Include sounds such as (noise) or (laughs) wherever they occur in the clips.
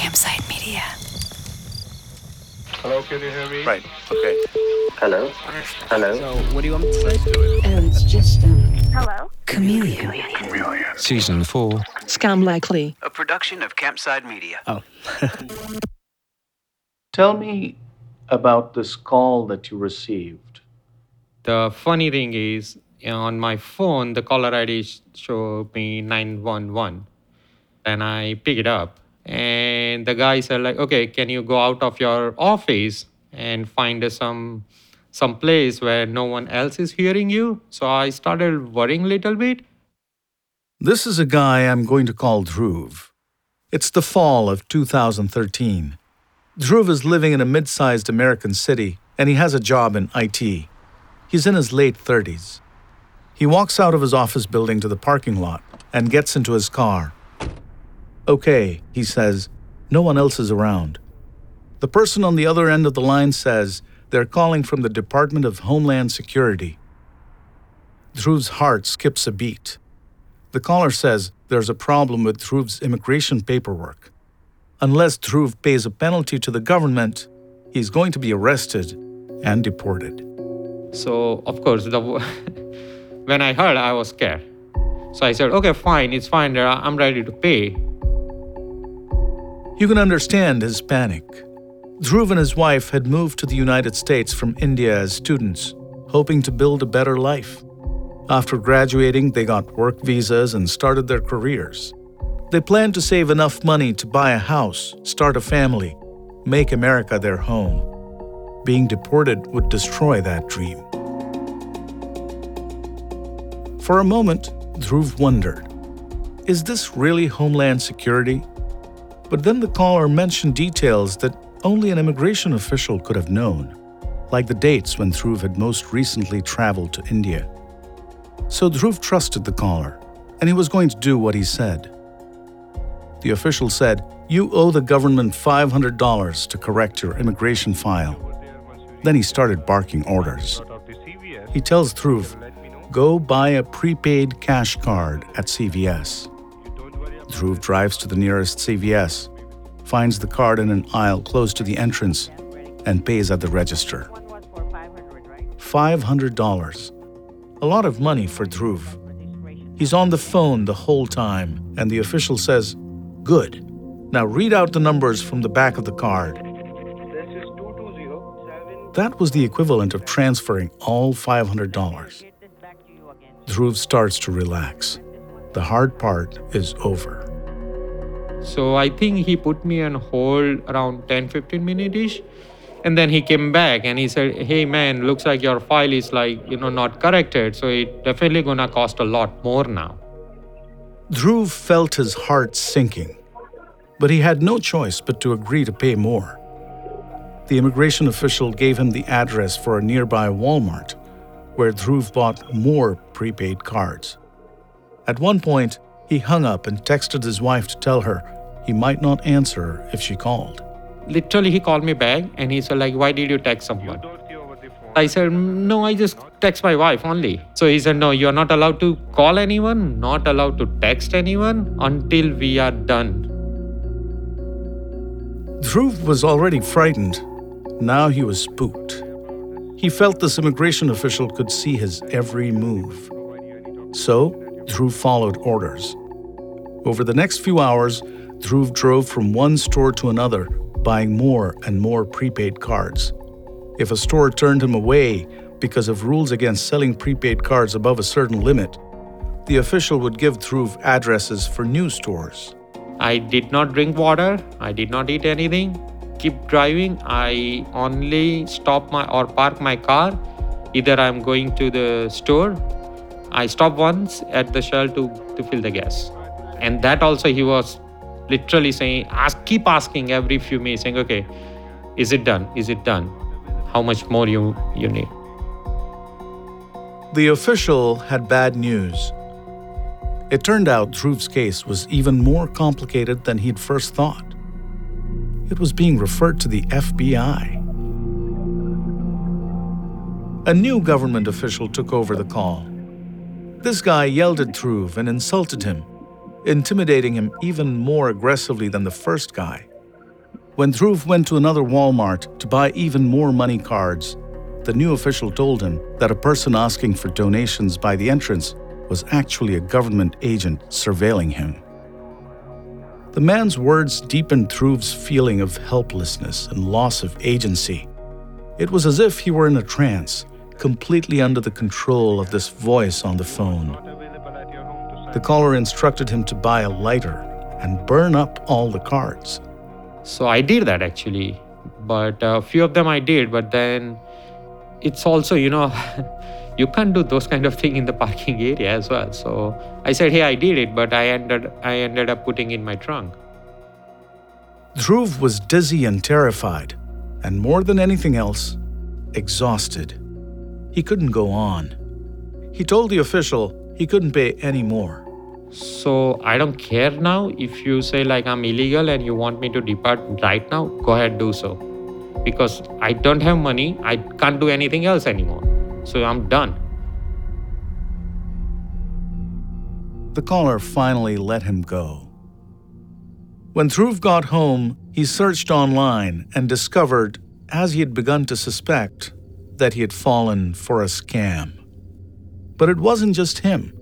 Campside Media. Hello, can you hear me? Right. Okay. Hello? Hello? So, what do you want me to say? Oh, it's just um, Hello? chameleon. Season 4. Scam likely. A production of Campside Media. Oh. (laughs) Tell me about this call that you received. The funny thing is, on my phone, the caller ID showed me 911. And I pick it up. And the guy said, like, okay, can you go out of your office and find some some place where no one else is hearing you? So I started worrying a little bit. This is a guy I'm going to call Dhruv. It's the fall of 2013. Dhruv is living in a mid sized American city and he has a job in IT. He's in his late 30s. He walks out of his office building to the parking lot and gets into his car. Okay, he says, no one else is around. The person on the other end of the line says they're calling from the Department of Homeland Security. Dhruv's heart skips a beat. The caller says there's a problem with Dhruv's immigration paperwork. Unless Dhruv pays a penalty to the government, he's going to be arrested and deported. So, of course, the (laughs) when I heard, I was scared. So I said, okay, fine, it's fine. I'm ready to pay. You can understand his panic. Dhruv and his wife had moved to the United States from India as students, hoping to build a better life. After graduating, they got work visas and started their careers. They planned to save enough money to buy a house, start a family, make America their home. Being deported would destroy that dream. For a moment, Dhruv wondered is this really Homeland Security? But then the caller mentioned details that only an immigration official could have known, like the dates when Dhruv had most recently traveled to India. So Dhruv trusted the caller, and he was going to do what he said. The official said, You owe the government $500 to correct your immigration file. Then he started barking orders. He tells Dhruv, Go buy a prepaid cash card at CVS. Dhruv drives to the nearest CVS, finds the card in an aisle close to the entrance, and pays at the register. $500. A lot of money for Dhruv. He's on the phone the whole time, and the official says, Good. Now read out the numbers from the back of the card. That was the equivalent of transferring all $500. Dhruv starts to relax. The hard part is over. So I think he put me on hold around 10 15 minutes ish. And then he came back and he said, Hey man, looks like your file is like, you know, not corrected. So it definitely gonna cost a lot more now. Dhruv felt his heart sinking, but he had no choice but to agree to pay more. The immigration official gave him the address for a nearby Walmart, where Dhruv bought more prepaid cards. At one point, he hung up and texted his wife to tell her he might not answer if she called. Literally, he called me back and he said, like, why did you text someone? I said, no, I just text my wife only. So he said, no, you're not allowed to call anyone, not allowed to text anyone until we are done. Dhruv was already frightened. Now he was spooked. He felt this immigration official could see his every move. So, Dhruv followed orders. Over the next few hours, Dhruv drove from one store to another, buying more and more prepaid cards. If a store turned him away because of rules against selling prepaid cards above a certain limit, the official would give Dhruv addresses for new stores. I did not drink water, I did not eat anything. Keep driving, I only stop my or park my car. Either I'm going to the store, I stop once at the Shell to, to fill the gas. And that also he was literally saying, ask, keep asking every few minutes, saying, okay, is it done? Is it done? How much more you you need? The official had bad news. It turned out Dhruv's case was even more complicated than he'd first thought. It was being referred to the FBI. A new government official took over the call. This guy yelled at Dhruv and insulted him, intimidating him even more aggressively than the first guy. When Dhruv went to another Walmart to buy even more money cards, the new official told him that a person asking for donations by the entrance was actually a government agent surveilling him. The man's words deepened Dhruv's feeling of helplessness and loss of agency. It was as if he were in a trance, completely under the control of this voice on the phone. The caller instructed him to buy a lighter and burn up all the cards. So I did that actually, but a few of them I did, but then it's also, you know, (laughs) you can't do those kind of thing in the parking (laughs) area as well. So I said, hey, I did it, but I ended I ended up putting in my trunk. Dhruv was dizzy and terrified, and more than anything else, exhausted. He couldn't go on. He told the official he couldn't pay any more. So I don't care now if you say like I'm illegal and you want me to depart right now, go ahead do so. Because I don't have money, I can't do anything else anymore. So I'm done. The caller finally let him go. When Dhruv got home, he searched online and discovered, as he had begun to suspect, that he had fallen for a scam. But it wasn't just him.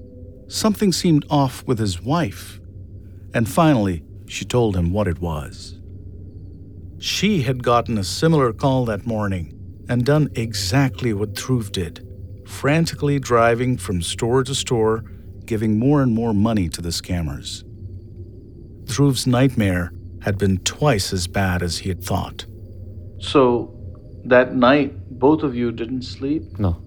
Something seemed off with his wife. And finally, she told him what it was. She had gotten a similar call that morning and done exactly what Dhruv did, frantically driving from store to store, giving more and more money to the scammers. Dhruv's nightmare had been twice as bad as he had thought. So, that night, both of you didn't sleep? No.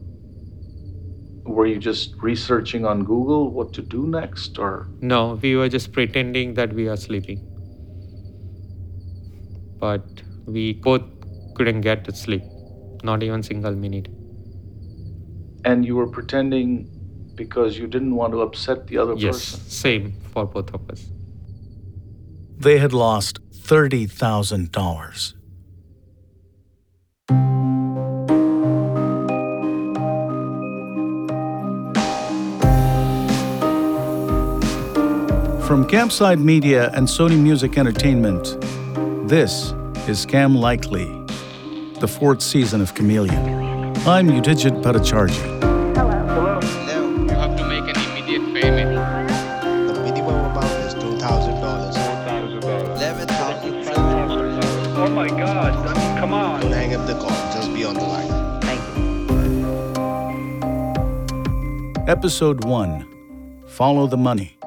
Were you just researching on Google what to do next, or? No, we were just pretending that we are sleeping. But we both couldn't get to sleep, not even single minute. And you were pretending because you didn't want to upset the other Yes, person? Yes, same for both of us. They had lost $30,000. From Campside Media and Sony Music Entertainment, this is Scam Likely, the fourth season of Chameleon. I'm Udijit Hello. You have to make an immediate payment. The minimum amount is two thousand dollars. Eleven thousand. Oh my God! I mean, come on. Don't hang up the call. Just be on the line. Thank you. Episode 1 Follow the Money.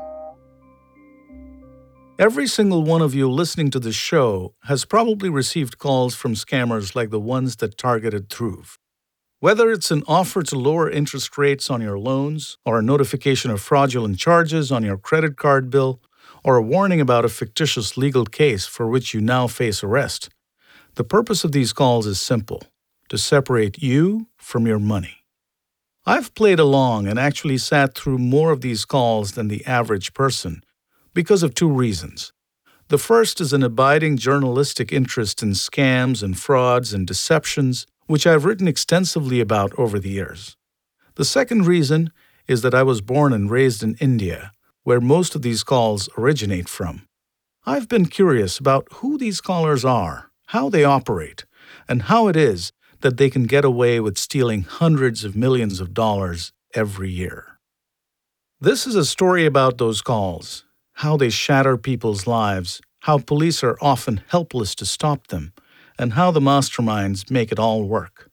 Every single one of you listening to this show has probably received calls from scammers like the ones that targeted Dhruv. Whether it's an offer to lower interest rates on your loans, or a notification of fraudulent charges on your credit card bill, or a warning about a fictitious legal case for which you now face arrest, the purpose of these calls is simple to separate you from your money. I've played along and actually sat through more of these calls than the average person because of two reasons. The first is an abiding journalistic interest in scams and frauds and deceptions, which I've written extensively about over the years. The second reason is that I was born and raised in India, where most of these calls originate from. I've been curious about who these callers are, how they operate, and how it is that they can get away with stealing hundreds of millions of dollars every year. This is a story about those calls, how they shatter people's lives, how police are often helpless to stop them, and how the masterminds make it all work.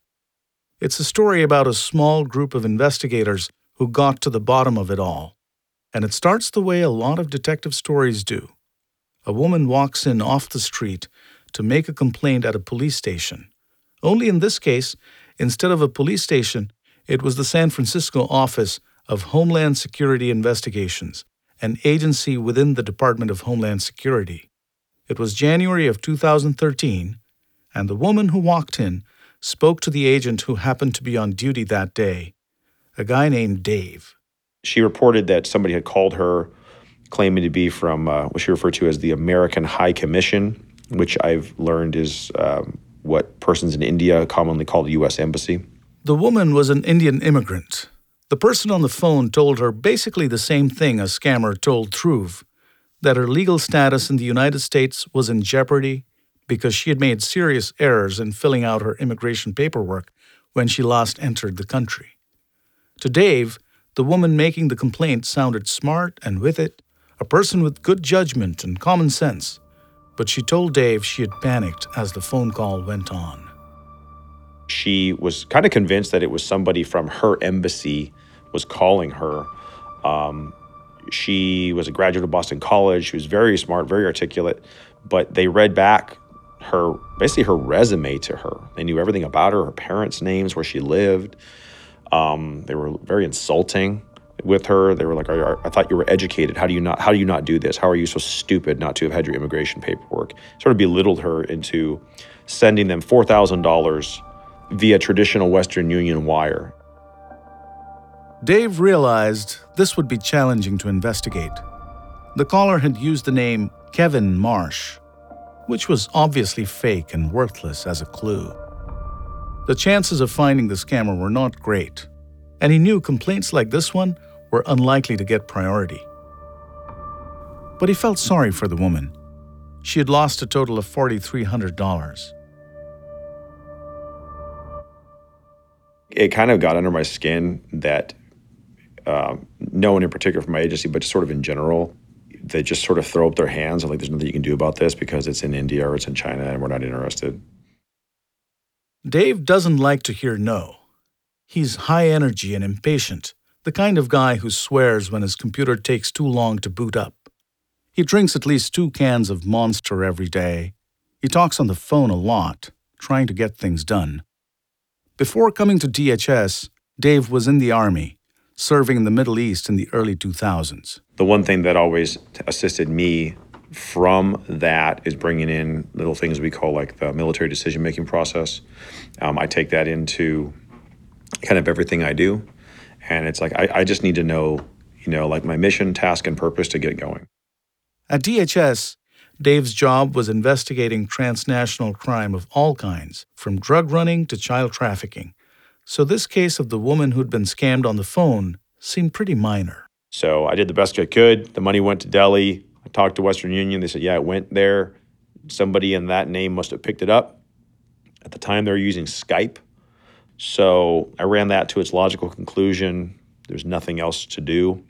It's a story about a small group of investigators who got to the bottom of it all. And it starts the way a lot of detective stories do. A woman walks in off the street to make a complaint at a police station. Only in this case, instead of a police station, it was the San Francisco office of Homeland Security Investigations, an agency within the Department of Homeland Security. It was January of 2013, and the woman who walked in spoke to the agent who happened to be on duty that day, a guy named Dave. She reported that somebody had called her claiming to be from uh, what she referred to as the American High Commission, which I've learned is um, what persons in India commonly call the U.S. Embassy. The woman was an Indian immigrant. The person on the phone told her basically the same thing a scammer told Dhruv that her legal status in the United States was in jeopardy because she had made serious errors in filling out her immigration paperwork when she last entered the country. To Dave, the woman making the complaint sounded smart and with it, a person with good judgment and common sense, but she told Dave she had panicked as the phone call went on. She was kind of convinced that it was somebody from her embassy was calling her. Um, she was a graduate of Boston College. She was very smart, very articulate, but they read back her basically her resume to her. They knew everything about her, her parents' names, where she lived. Um, they were very insulting with her. They were like, "I thought you were educated. How do you not? How do you not do this? How are you so stupid not to have had your immigration paperwork?" Sort of belittled her into sending them four thousand dollars via traditional Western Union wire. Dave realized this would be challenging to investigate. The caller had used the name Kevin Marsh, which was obviously fake and worthless as a clue. The chances of finding the scammer were not great, and he knew complaints like this one were unlikely to get priority. But he felt sorry for the woman. She had lost a total of $4,300. It kind of got under my skin that um, no one in particular from my agency, but just sort of in general, they just sort of throw up their hands and like, there's nothing you can do about this because it's in India or it's in China and we're not interested. Dave doesn't like to hear no. He's high energy and impatient, the kind of guy who swears when his computer takes too long to boot up. He drinks at least two cans of Monster every day. He talks on the phone a lot, trying to get things done. Before coming to DHS, Dave was in the Army, serving in the Middle East in the early 2000s. The one thing that always assisted me from that is bringing in little things we call like the military decision making process. Um, I take that into kind of everything I do. And it's like, I, I just need to know, you know, like my mission, task, and purpose to get going. At DHS, Dave's job was investigating transnational crime of all kinds, from drug running to child trafficking. So this case of the woman who'd been scammed on the phone seemed pretty minor. So I did the best I could. The money went to Delhi. I talked to Western Union. They said, yeah, it went there. Somebody in that name must have picked it up. At the time, they were using Skype. So I ran that to its logical conclusion. There's nothing else to do.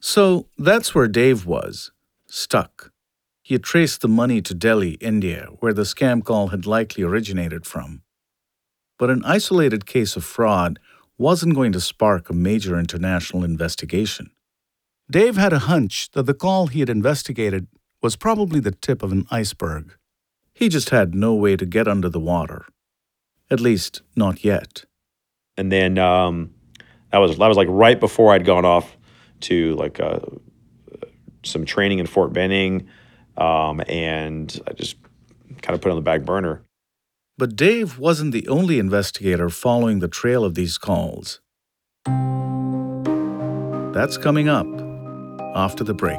So that's where Dave was, stuck. He had traced the money to Delhi, India, where the scam call had likely originated from. But an isolated case of fraud wasn't going to spark a major international investigation. Dave had a hunch that the call he had investigated was probably the tip of an iceberg. He just had no way to get under the water. At least, not yet. And then um, that was that was like right before I'd gone off to like uh, some training in Fort Benning, um, and I just kind of put on the back burner. But Dave wasn't the only investigator following the trail of these calls. That's coming up after the break.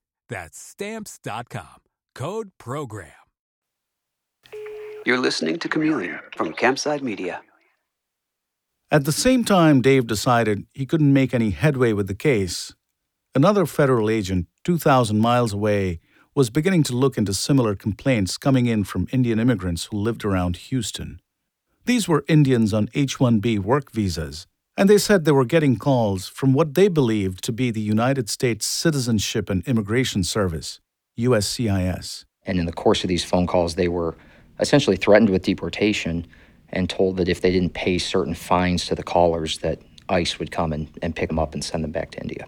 That's Stamps.com. Code PROGRAM. You're listening to Chameleon from Campside Media. At the same time, Dave decided he couldn't make any headway with the case. Another federal agent, 2,000 miles away, was beginning to look into similar complaints coming in from Indian immigrants who lived around Houston. These were Indians on H 1B work visas, and they said they were getting calls from what they believed to be the United States Citizenship and Immigration Service, USCIS. And in the course of these phone calls, they were essentially threatened with deportation and told that if they didn't pay certain fines to the callers, that ICE would come and, and pick them up and send them back to India.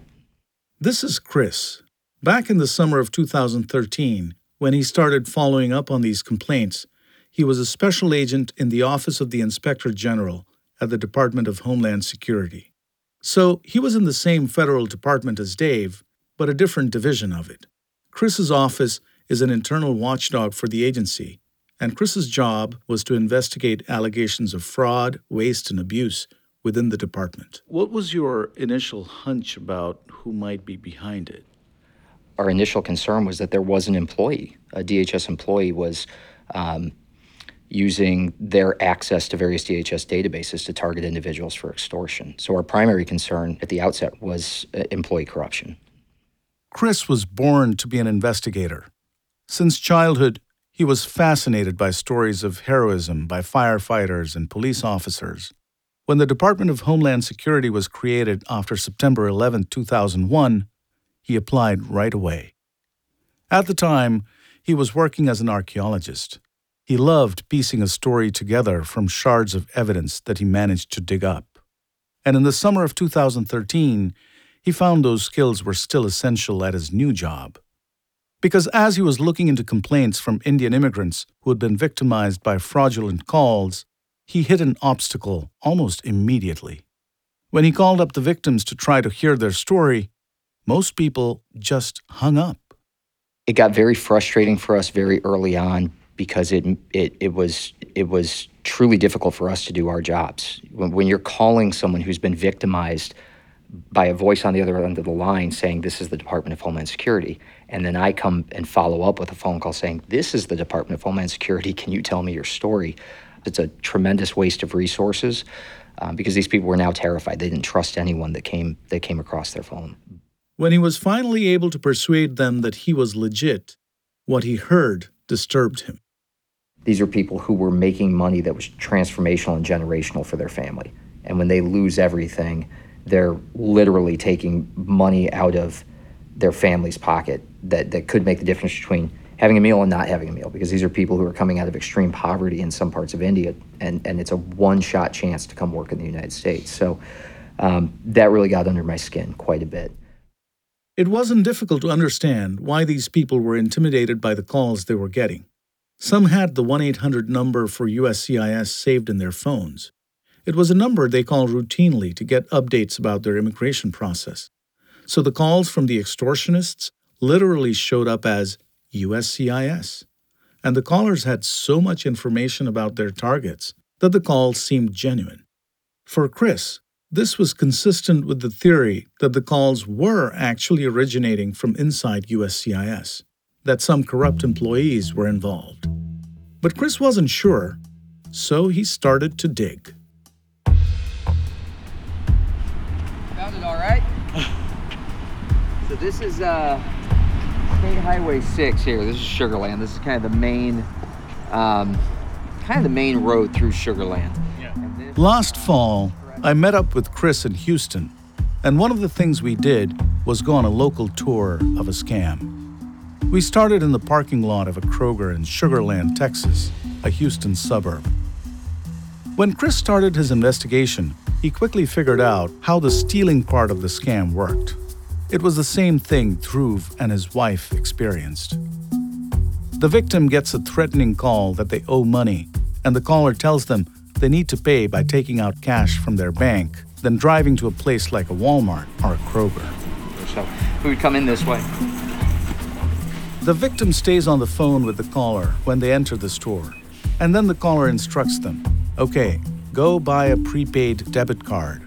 This is Chris. Back in the summer of 2013, when he started following up on these complaints, he was a special agent in the Office of the Inspector General at the Department of Homeland Security. So he was in the same federal department as Dave, but a different division of it. Chris's office is an internal watchdog for the agency, and Chris's job was to investigate allegations of fraud, waste, and abuse within the department. What was your initial hunch about who might be behind it? Our initial concern was that there was an employee, a DHS employee was um, using their access to various DHS databases to target individuals for extortion. So our primary concern at the outset was uh, employee corruption. Chris was born to be an investigator. Since childhood, he was fascinated by stories of heroism by firefighters and police officers. When the Department of Homeland Security was created after September 11, 2001, he applied right away. At the time, he was working as an archaeologist. He loved piecing a story together from shards of evidence that he managed to dig up. And in the summer of 2013, he found those skills were still essential at his new job. Because as he was looking into complaints from Indian immigrants who had been victimized by fraudulent calls, he hit an obstacle almost immediately. When he called up the victims to try to hear their story, most people just hung up. It got very frustrating for us very early on because it it it was it was truly difficult for us to do our jobs. When, when you're calling someone who's been victimized by a voice on the other end of the line saying this is the Department of Homeland Security, and then I come and follow up with a phone call saying this is the Department of Homeland Security. Can you tell me your story? It's a tremendous waste of resources um, because these people were now terrified. They didn't trust anyone that came that came across their phone. When he was finally able to persuade them that he was legit, what he heard disturbed him. These are people who were making money that was transformational and generational for their family. And when they lose everything, they're literally taking money out of their family's pocket that, that could make the difference between having a meal and not having a meal because these are people who are coming out of extreme poverty in some parts of India and, and it's a one shot chance to come work in the United States. So um, that really got under my skin quite a bit. It wasn't difficult to understand why these people were intimidated by the calls they were getting. Some had the 1 800 number for USCIS saved in their phones. It was a number they called routinely to get updates about their immigration process. So the calls from the extortionists literally showed up as USCIS. And the callers had so much information about their targets that the calls seemed genuine. For Chris, this was consistent with the theory that the calls were actually originating from inside USCIS, that some corrupt employees were involved. But Chris wasn't sure, so he started to dig. Found it all right? (laughs) so this is uh, State Highway 6 here. This is Sugar Land. This is kind of the main, um, kind of the main road through Sugar Land. Last fall, I met up with Chris in Houston, and one of the things we did was go on a local tour of a scam. We started in the parking lot of a Kroger in Sugar Land, Texas, a Houston suburb. When Chris started his investigation, he quickly figured out how the stealing part of the scam worked. It was the same thing Dhruv and his wife experienced. The victim gets a threatening call that they owe money, and the caller tells them they need to pay by taking out cash from their bank, then driving to a place like a Walmart or a Kroger. So, who would come in this way? The victim stays on the phone with the caller when they enter the store, and then the caller instructs them okay, go buy a prepaid debit card.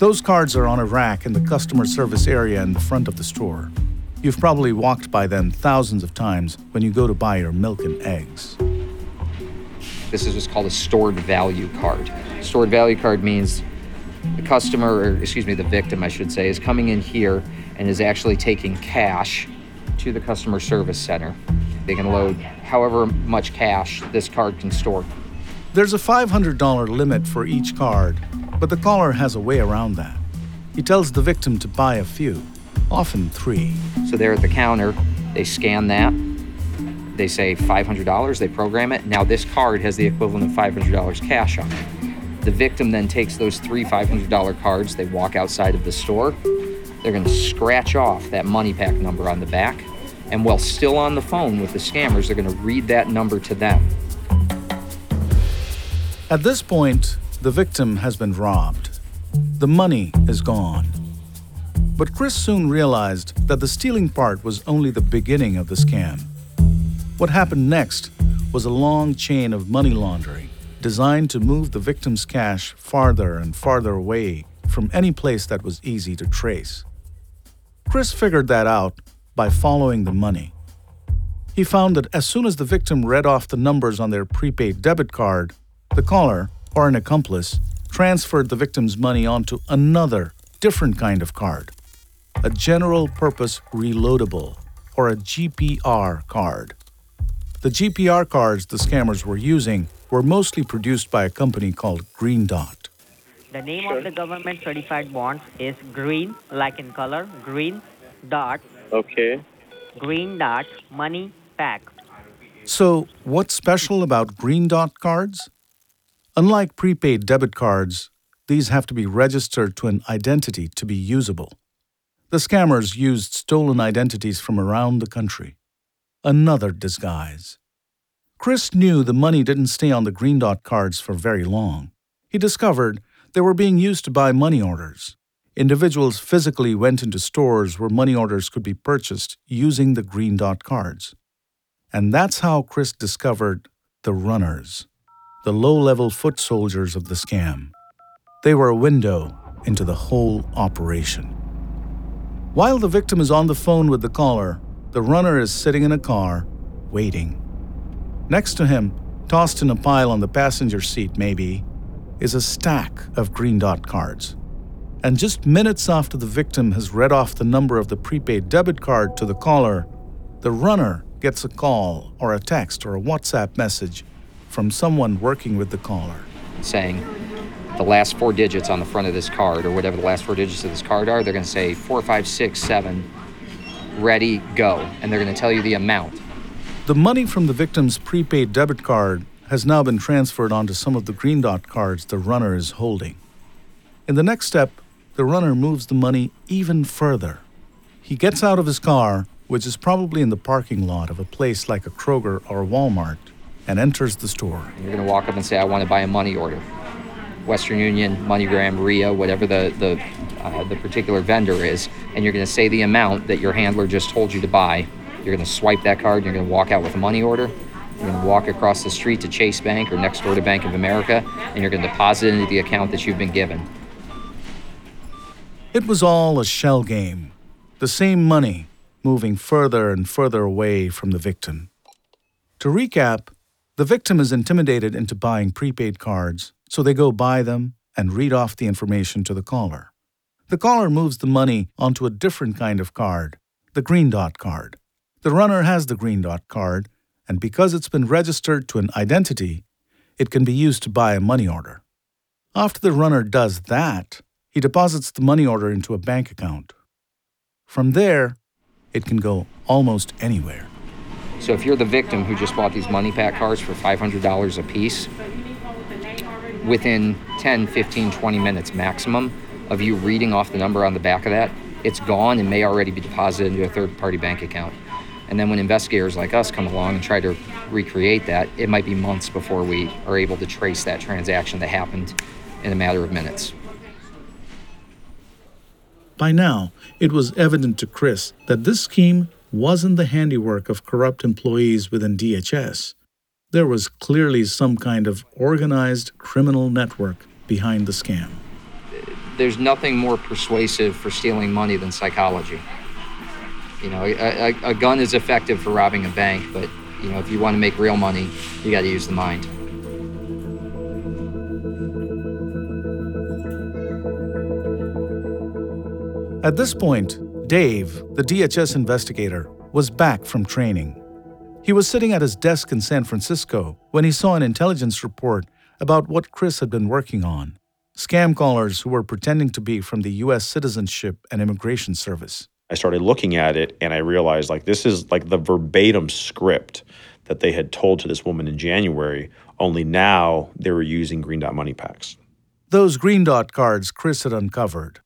Those cards are on a rack in the customer service area in the front of the store. You've probably walked by them thousands of times when you go to buy your milk and eggs. This is what's called a stored value card. Stored value card means the customer, or excuse me, the victim, I should say, is coming in here and is actually taking cash to the customer service center. They can load however much cash this card can store. There's a $500 limit for each card, but the caller has a way around that. He tells the victim to buy a few, often three. So they're at the counter, they scan that, they say $500, they program it. Now this card has the equivalent of $500 cash on it. The victim then takes those three $500 cards, they walk outside of the store, they're going to scratch off that money pack number on the back, and while still on the phone with the scammers, they're going to read that number to them. At this point, the victim has been robbed. The money is gone. But Chris soon realized that the stealing part was only the beginning of the scam. What happened next was a long chain of money laundering designed to move the victim's cash farther and farther away from any place that was easy to trace. Chris figured that out by following the money. He found that as soon as the victim read off the numbers on their prepaid debit card, the caller, or an accomplice, transferred the victim's money onto another, different kind of card a general purpose reloadable, or a GPR card. The GPR cards the scammers were using were mostly produced by a company called Green Dot. The name of the government certified bonds is green, like in color, green dot. Okay. Green dot money pack. So, what's special about Green Dot cards? Unlike prepaid debit cards, these have to be registered to an identity to be usable. The scammers used stolen identities from around the country. Another disguise. Chris knew the money didn't stay on the Green Dot cards for very long. He discovered they were being used to buy money orders. Individuals physically went into stores where money orders could be purchased using the Green Dot cards. And that's how Chris discovered the runners, the low level foot soldiers of the scam. They were a window into the whole operation. While the victim is on the phone with the caller, the runner is sitting in a car, waiting. Next to him, tossed in a pile on the passenger seat, maybe, is a stack of green dot cards. And just minutes after the victim has read off the number of the prepaid debit card to the caller, the runner gets a call or a text or a WhatsApp message from someone working with the caller. Saying, the last four digits on the front of this card, or whatever the last four digits of this card are, they're going to say four, five, six, seven, ready, go. And they're going to tell you the amount. The money from the victim's prepaid debit card has now been transferred onto some of the green dot cards the runner is holding. In the next step, the runner moves the money even further. He gets out of his car, which is probably in the parking lot of a place like a Kroger or Walmart, and enters the store. You're going to walk up and say, I want to buy a money order. Western Union, MoneyGram, Ria, whatever the the, uh, the particular vendor is, and you're going to say the amount that your handler just told you to buy. You're going to swipe that card. And you're going to walk out with a money order. You're going to walk across the street to Chase Bank or next door to Bank of America, and you're going to deposit into the account that you've been given. It was all a shell game. The same money moving further and further away from the victim. To recap, the victim is intimidated into buying prepaid cards so they go buy them and read off the information to the caller. The caller moves the money onto a different kind of card, the green dot card. The runner has the green dot card, and because it's been registered to an identity, it can be used to buy a money order. After the runner does that, he deposits the money order into a bank account. From there, it can go almost anywhere. So if you're the victim who just bought these money pack cards for $500 a piece, within 10, 15, 20 minutes maximum of you reading off the number on the back of that, it's gone and may already be deposited into a third party bank account. And then when investigators like us come along and try to recreate that, it might be months before we are able to trace that transaction that happened in a matter of minutes. By now, it was evident to Chris that this scheme wasn't the handiwork of corrupt employees within DHS. There was clearly some kind of organized criminal network behind the scam. There's nothing more persuasive for stealing money than psychology. You know, a, a, a gun is effective for robbing a bank, but you know, if you want to make real money, you got to use the mind. At this point, Dave, the DHS investigator, was back from training. He was sitting at his desk in San Francisco when he saw an intelligence report about what Chris had been working on scam callers who were pretending to be from the U.S. Citizenship and Immigration Service. I started looking at it and I realized like this is like the verbatim script that they had told to this woman in January, only now they were using Green Dot money packs. Those Green Dot cards Chris had uncovered,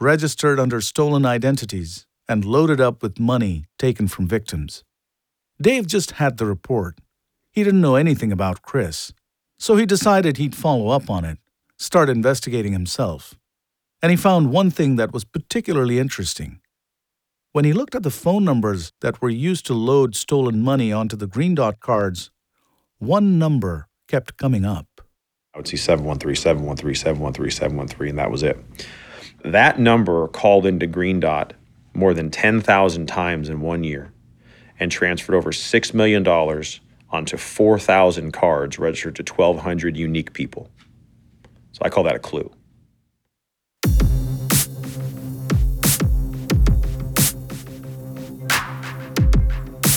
registered under stolen identities, and loaded up with money taken from victims. Dave just had the report. He didn't know anything about Chris, so he decided he'd follow up on it, start investigating himself. And he found one thing that was particularly interesting. When he looked at the phone numbers that were used to load stolen money onto the Green Dot cards, one number kept coming up. I would see 713, 713, 713, 713, and that was it. That number called into Green Dot more than 10,000 times in one year and transferred over $6 million onto 4,000 cards registered to 1,200 unique people. So I call that a clue.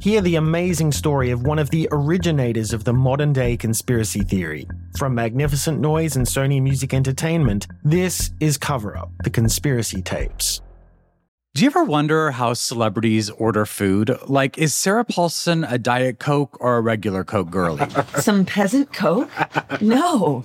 Hear the amazing story of one of the originators of the modern day conspiracy theory. From Magnificent Noise and Sony Music Entertainment, this is Cover Up The Conspiracy Tapes. Do you ever wonder how celebrities order food? Like, is Sarah Paulson a Diet Coke or a regular Coke girlie? (laughs) Some peasant Coke? No.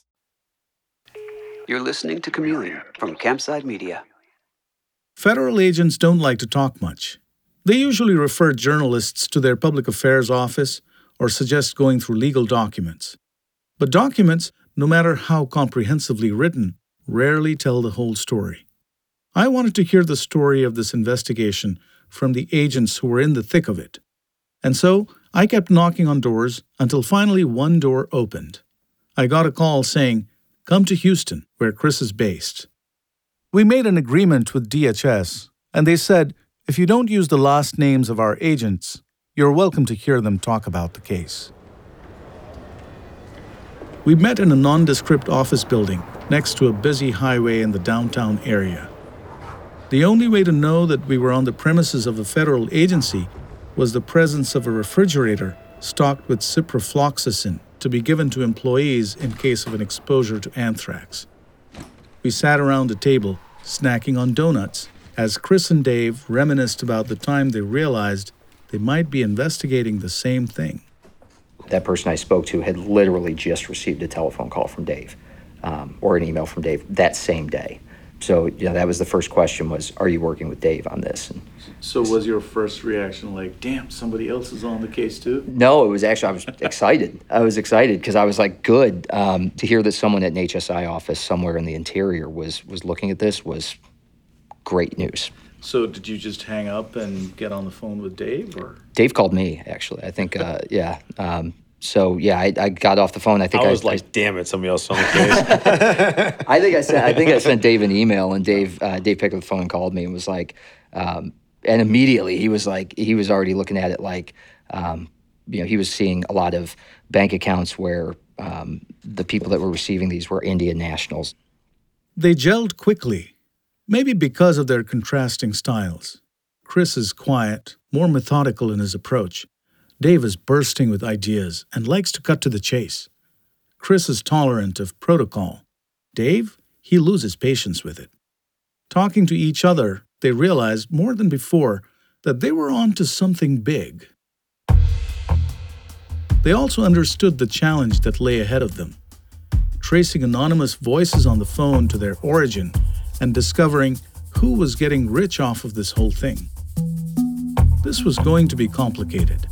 You're listening to Chameleon from Campside Media. Federal agents don't like to talk much. They usually refer journalists to their public affairs office or suggest going through legal documents. But documents, no matter how comprehensively written, rarely tell the whole story. I wanted to hear the story of this investigation from the agents who were in the thick of it. And so I kept knocking on doors until finally one door opened. I got a call saying, Come to Houston, where Chris is based. We made an agreement with DHS, and they said if you don't use the last names of our agents, you're welcome to hear them talk about the case. We met in a nondescript office building next to a busy highway in the downtown area. The only way to know that we were on the premises of a federal agency was the presence of a refrigerator stocked with ciprofloxacin to be given to employees in case of an exposure to anthrax. We sat around a table, snacking on donuts, as Chris and Dave reminisced about the time they realized they might be investigating the same thing. That person I spoke to had literally just received a telephone call from Dave um, or an email from Dave that same day. So, know, that was the first question was, are you working with Dave on this? And So was your first reaction like, damn, somebody else is on the case too? no, it was actually, I was excited. I was excited because I was like, good. Um, to hear that someone at an HSI office somewhere in the interior was, was looking at this was great news. So did you just hang up and get on the phone with Dave or? Dave called me, actually. I think, uh, yeah. Um, so yeah, I, I got off the phone. I think I I was like, damn it, somebody else on the case. I think I sent I think I (laughs) sent Dave an email, and Dave uh, Dave picked up the phone and called me and was like, um, and immediately he was like, he was already looking at it like, um, you know, he was seeing a lot of bank accounts where um, the people that were receiving these were Indian nationals. They gelled quickly, maybe because of their contrasting styles. Chris is quiet, more methodical in his approach. Dave is bursting with ideas and likes to cut to the chase. Chris is tolerant of protocol. Dave, he loses patience with it. Talking to each other, they realized more than before that they were on to something big. They also understood the challenge that lay ahead of them tracing anonymous voices on the phone to their origin and discovering who was getting rich off of this whole thing. This was going to be complicated.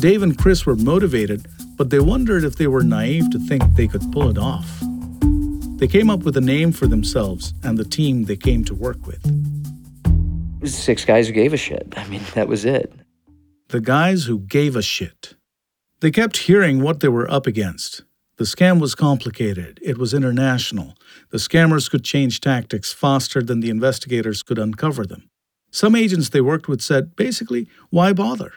Dave and Chris were motivated, but they wondered if they were naive to think they could pull it off. They came up with a name for themselves and the team they came to work with. Six guys who gave a shit. I mean, that was it. The guys who gave a shit. They kept hearing what they were up against. The scam was complicated, it was international. The scammers could change tactics faster than the investigators could uncover them. Some agents they worked with said, basically, why bother?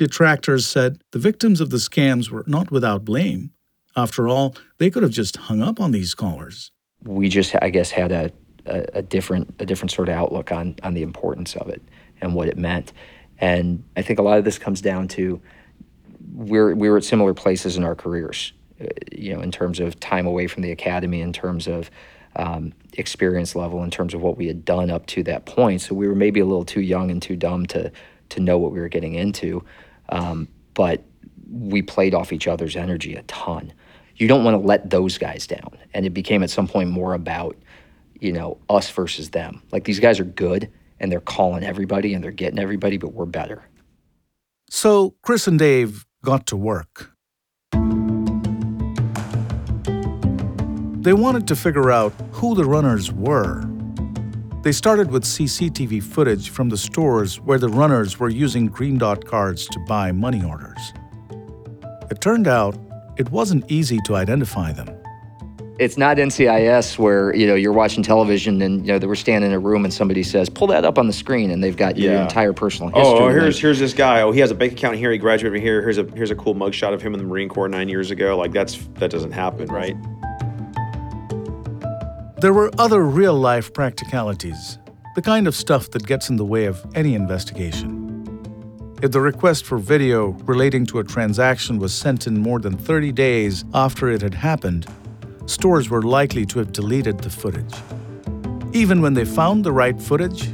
Detractors said the victims of the scams were not without blame. After all, they could have just hung up on these callers. We just, I guess, had a, a, a different a different sort of outlook on on the importance of it and what it meant. And I think a lot of this comes down to we're we were at similar places in our careers, uh, you know, in terms of time away from the academy, in terms of um, experience level, in terms of what we had done up to that point. So we were maybe a little too young and too dumb to to know what we were getting into, um, but we played off each other's energy a ton. You don't want to let those guys down, and it became at some point more about you know us versus them. Like these guys are good and they're calling everybody and they're getting everybody, but we're better. So Chris and Dave got to work. They wanted to figure out who the runners were. They started with CCTV footage from the stores where the runners were using green dot cards to buy money orders. It turned out it wasn't easy to identify them. It's not NCIS where you know you're watching television and you know we're standing in a room and somebody says pull that up on the screen and they've got your Yeah. entire personal oh, history. Oh, oh, here's here's this guy. Oh, he has a bank account here. He graduated from here. Here's a here's a cool mugshot of him in the Marine Corps nine years ago. Like that's that doesn't happen, right? There were other real life practicalities, the kind of stuff that gets in the way of any investigation. If the request for video relating to a transaction was sent in more than 30 days after it had happened, stores were likely to have deleted the footage. Even when they found the right footage,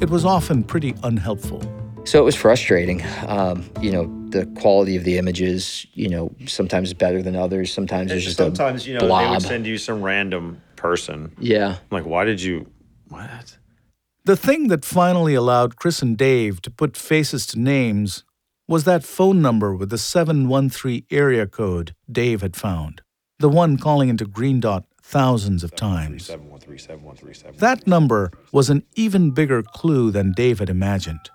it was often pretty unhelpful. So it was frustrating. Um, you know, the quality of the images, you know, sometimes better than others. Sometimes there's just Sometimes a you know they would send you some random person. Yeah. I'm like, why did you? What? The thing that finally allowed Chris and Dave to put faces to names was that phone number with the 713 area code Dave had found, the one calling into Green Dot thousands of times. Seven one three seven one three seven. That number was an even bigger clue than Dave had imagined.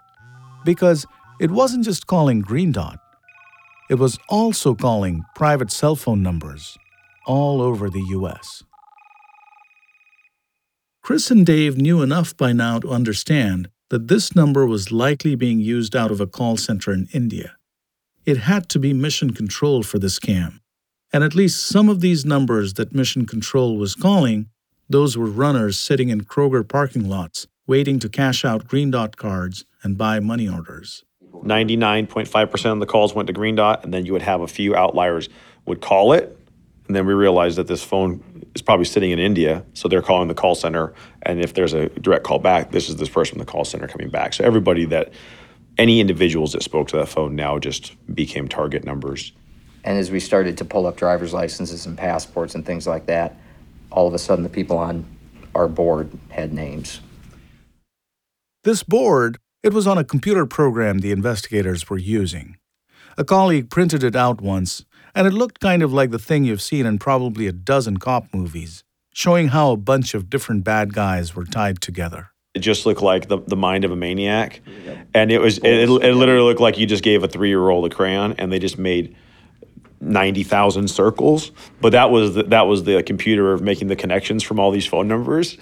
Because it wasn't just calling Green Dot, it was also calling private cell phone numbers all over the US. Chris and Dave knew enough by now to understand that this number was likely being used out of a call center in India. It had to be Mission Control for the scam. And at least some of these numbers that Mission Control was calling, those were runners sitting in Kroger parking lots waiting to cash out Green Dot cards and buy money orders. 99.5% of the calls went to Green Dot, and then you would have a few outliers would call it, and then we realized that this phone is probably sitting in India, so they're calling the call center, and if there's a direct call back, this is this person from the call center coming back. So everybody that, any individuals that spoke to that phone now just became target numbers. And as we started to pull up driver's licenses and passports and things like that, all of a sudden the people on our board had names. This board, it was on a computer program the investigators were using. A colleague printed it out once, and it looked kind of like the thing you've seen in probably a dozen cop movies, showing how a bunch of different bad guys were tied together. It just looked like the, the mind of a maniac, and it was it, it, it literally looked like you just gave a three year old a crayon, and they just made ninety thousand circles. But that was the, that was the computer making the connections from all these phone numbers.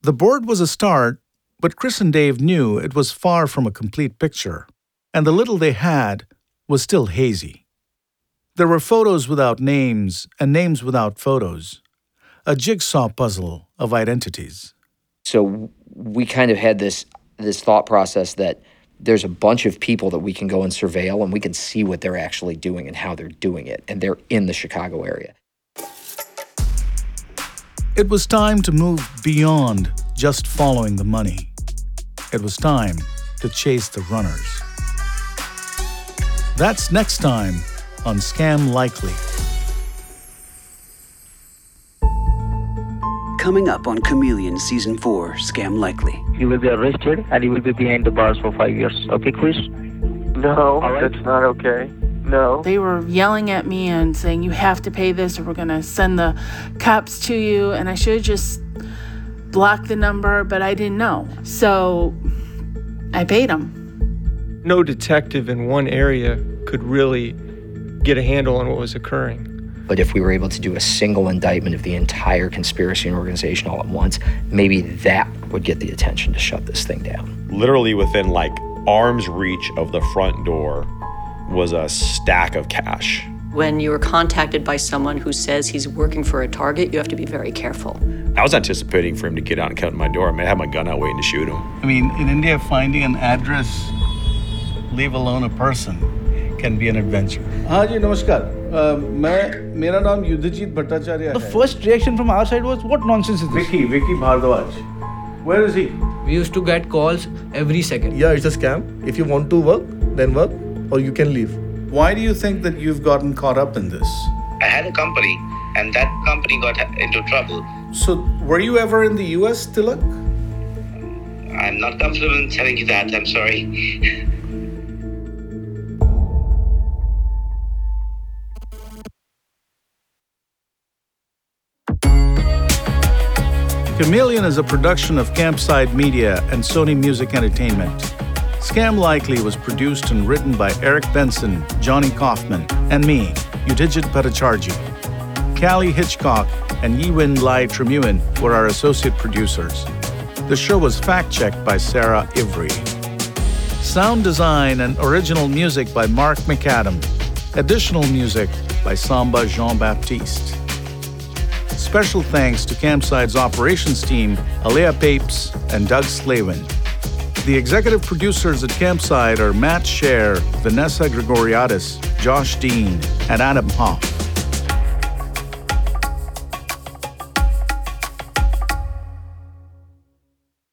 The board was a start, but Chris and Dave knew it was far from a complete picture, and the little they had was still hazy. There were photos without names and names without photos, a jigsaw puzzle of identities. So we kind of had this this thought process that there's a bunch of people that we can go and surveil and we can see what they're actually doing and how they're doing it and they're in the Chicago area. It was time to move beyond just following the money. It was time to chase the runners. That's next time on Scam Likely. Coming up on Chameleon Season 4 Scam Likely. You will be arrested and you will be behind the bars for five years. Okay, Chris? No, that's not okay. No. They were yelling at me and saying, You have to pay this or we're going to send the cops to you. And I should have just blocked the number, but I didn't know. So I paid them. No detective in one area could really get a handle on what was occurring. But if we were able to do a single indictment of the entire conspiracy and organization all at once, maybe that would get the attention to shut this thing down. Literally within like arm's reach of the front door was a stack of cash. When you are contacted by someone who says he's working for a target, you have to be very careful. I was anticipating for him to get out and come to my door. I mean, I had my gun out waiting to shoot him. I mean, in India, finding an address, leave alone a person, can be an adventure. हाँ जी नमस्कार अ, मैं मेरा नाम Yudhajit Bhattacharya The first reaction from our side was what nonsense is this? Vicky, Vicky Bhardwaj. Where is he? We used to get calls every second. Yeah, it's a scam. If you want to work, then work, or you can leave. Why do you think that you've gotten caught up in this? I had a company, and that company got into trouble. So, were you ever in the US, Tilak? I'm not comfortable in telling you that. I'm sorry. (laughs) Chameleon is a production of Campside Media and Sony Music Entertainment. Scam Likely was produced and written by Eric Benson, Johnny Kaufman, and me, Yudhijit Bhattacharjee. Callie Hitchcock and Yiwin Lai Tremuin were our associate producers. The show was fact checked by Sarah Ivry. Sound design and original music by Mark McAdam. Additional music by Samba Jean Baptiste. Special thanks to Campside's operations team, Alea Papes and Doug Slavin. The executive producers at Campside are Matt Shaer, Vanessa Grigoriadis, Josh Dean, and Adam Hoff.